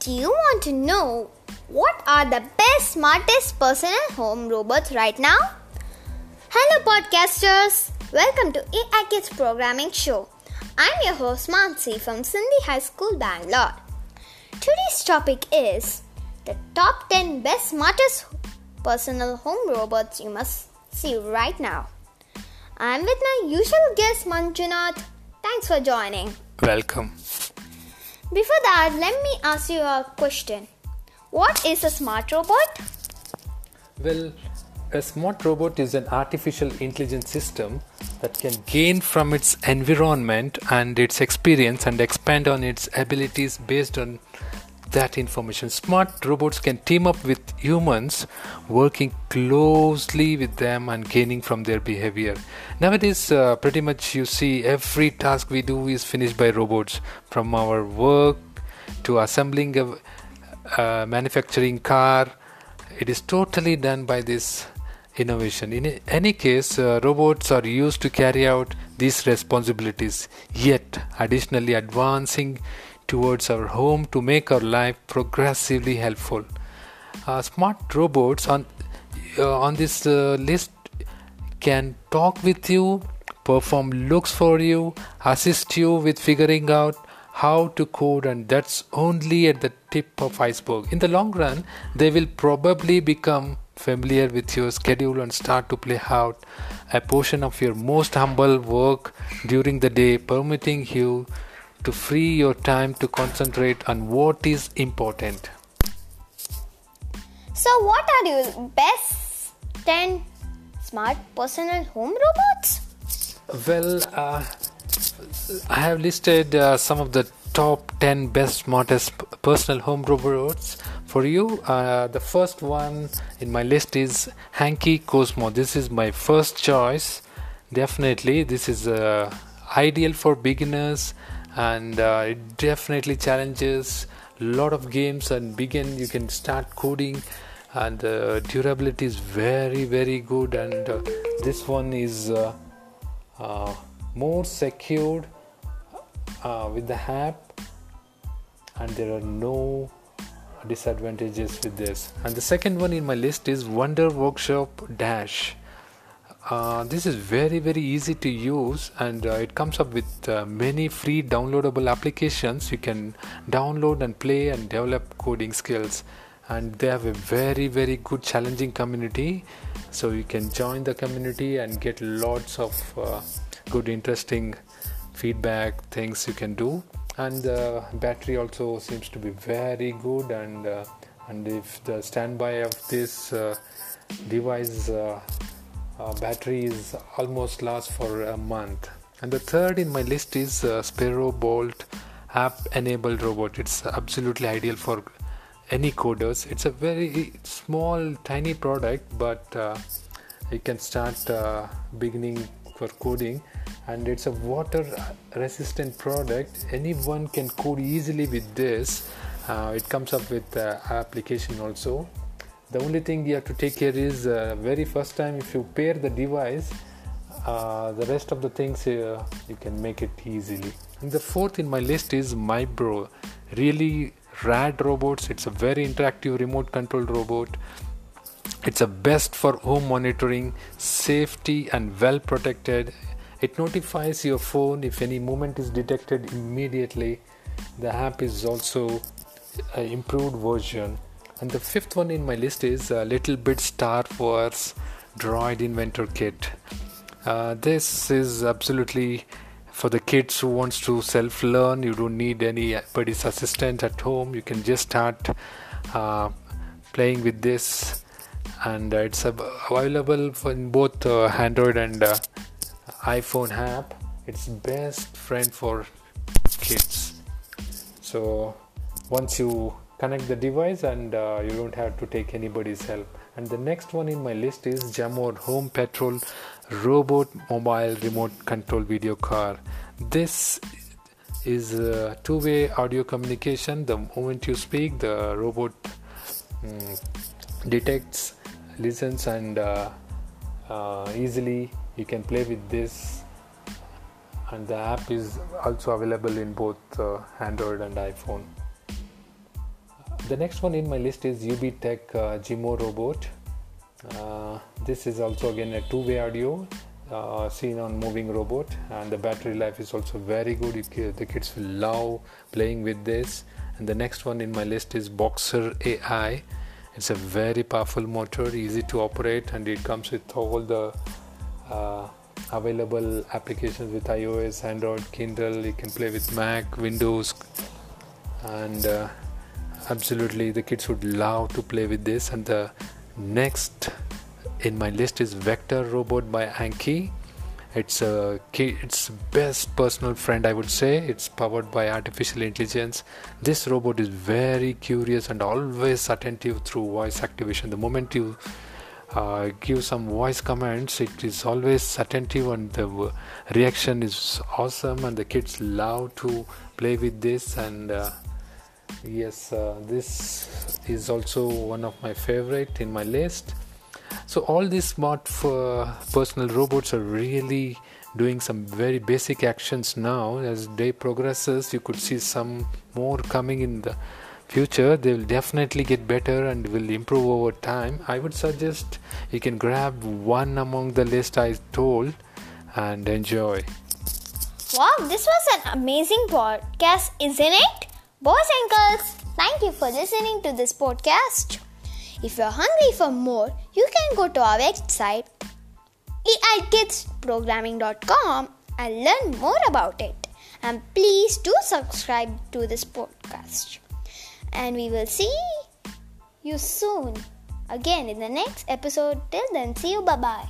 Do you want to know what are the best, smartest personal home robots right now? Hello, podcasters! Welcome to AI Kids Programming Show. I'm your host Mansi from Sindhi High School, Bangalore. Today's topic is the top 10 best, smartest personal home robots you must see right now. I'm with my usual guest Manjunath. Thanks for joining. Welcome. Before that, let me ask you a question. What is a smart robot? Well, a smart robot is an artificial intelligence system that can gain from its environment and its experience and expand on its abilities based on that information. Smart robots can team up with humans, working closely with them and gaining from their behavior. Nowadays, uh, pretty much you see every task we do is finished by robots, from our work to assembling a, manufacturing car. It is totally done by this innovation. In any case, uh, robots are used to carry out these responsibilities, yet, additionally advancing towards our home to make our life progressively helpful. Uh, smart robots on uh, on this uh, list can talk with you, perform looks for you, assist you with figuring out how to code and that's only at the tip of iceberg in the long run they will probably become familiar with your schedule and start to play out a portion of your most humble work during the day permitting you to free your time to concentrate on what is important. So, what are your best 10 smart personal home robots? Well, uh, I have listed uh, some of the top 10 best smartest personal home robots for you. Uh, the first one in my list is Anki Cosmo. This is my first choice. Definitely, this is uh, ideal for beginners and uh, it definitely challenges a lot of games and begin you can start coding. And uh, durability is very very good. And uh, this one is uh, uh, more secured uh, with the app. And there are no disadvantages with this. And the second one in my list is wonder workshop dash uh, this is very very easy to use and uh, it comes up with uh, many free downloadable applications. You can download and play and develop coding skills. And they have a very very good challenging community. So you can join the community and get lots of uh, good interesting feedback things you can do. And the battery also seems to be very good and uh, and if the standby of this device uh, battery is almost lasts for a month. And the third in my list is uh, Sphero bolt app enabled robot. It's absolutely ideal for any coders. It's a very small tiny product but uh, you can start uh, beginning for coding. And it's a water resistant product. Anyone can code easily with this. Uh, it comes up with uh, application also the only thing you have to take care is uh, very first time if you pair the device uh, the rest of the things uh, you can make it easily. And the fourth in my list is MiBro really rad robots. It's a very interactive remote control robot. It's a best for home monitoring safety and well protected. It notifies your phone if any movement is detected immediately. The app is also an improved version and the fifth one in my list is a Little Bit Star Wars Droid Inventor Kit. Uh, this is absolutely for the kids who wants to self-learn. You don't need anybody's assistant at home. You can just start uh, playing with this, and uh, it's available in both uh, Android and uh, iPhone app. It's best friend for kids. So once you connect the device and uh, you don't have to take anybody's help. And the next one in my list is Jamor Home Patrol Robot Mobile Remote Control Video Car. This is a two-way audio communication. The moment you speak the robot um, detects listens and uh, uh, easily you can play with this. And the app is also available in both uh, android and iphone the next one in my list is UBTECH uh, Jimu robot. Uh, this is also again a two-way audio uh, seen on moving robot and the battery life is also very good. The kids will love playing with this. And the next one in my list is boxer ai it's a very powerful motor easy to operate and it comes with all the uh, available applications with ios android kindle. You can play with mac windows and uh, absolutely the kids would love to play with this. And the next in my list is vector robot by anki. It's a it's best personal friend i would say. It's powered by artificial intelligence. This robot is very curious and always attentive through voice activation. The moment you uh, give some voice commands it is always attentive and the reaction is awesome. And the kids love to play with this and uh, yes uh, this is also one of my favorite in my list. So all these smart uh, personal robots are really doing some very basic actions now. As day progresses you could see some more coming in the future. They will definitely get better and will improve over time. I would suggest you can grab one among the list i told and enjoy. Wow this was an amazing podcast isn't it boys and girls thank you for listening to this podcast if you're hungry for more, you can go to our website aikidsprogramming.com and learn more about it. And please do subscribe to this podcast. And we will see you soon again in the next episode. Till then, see you. Bye bye.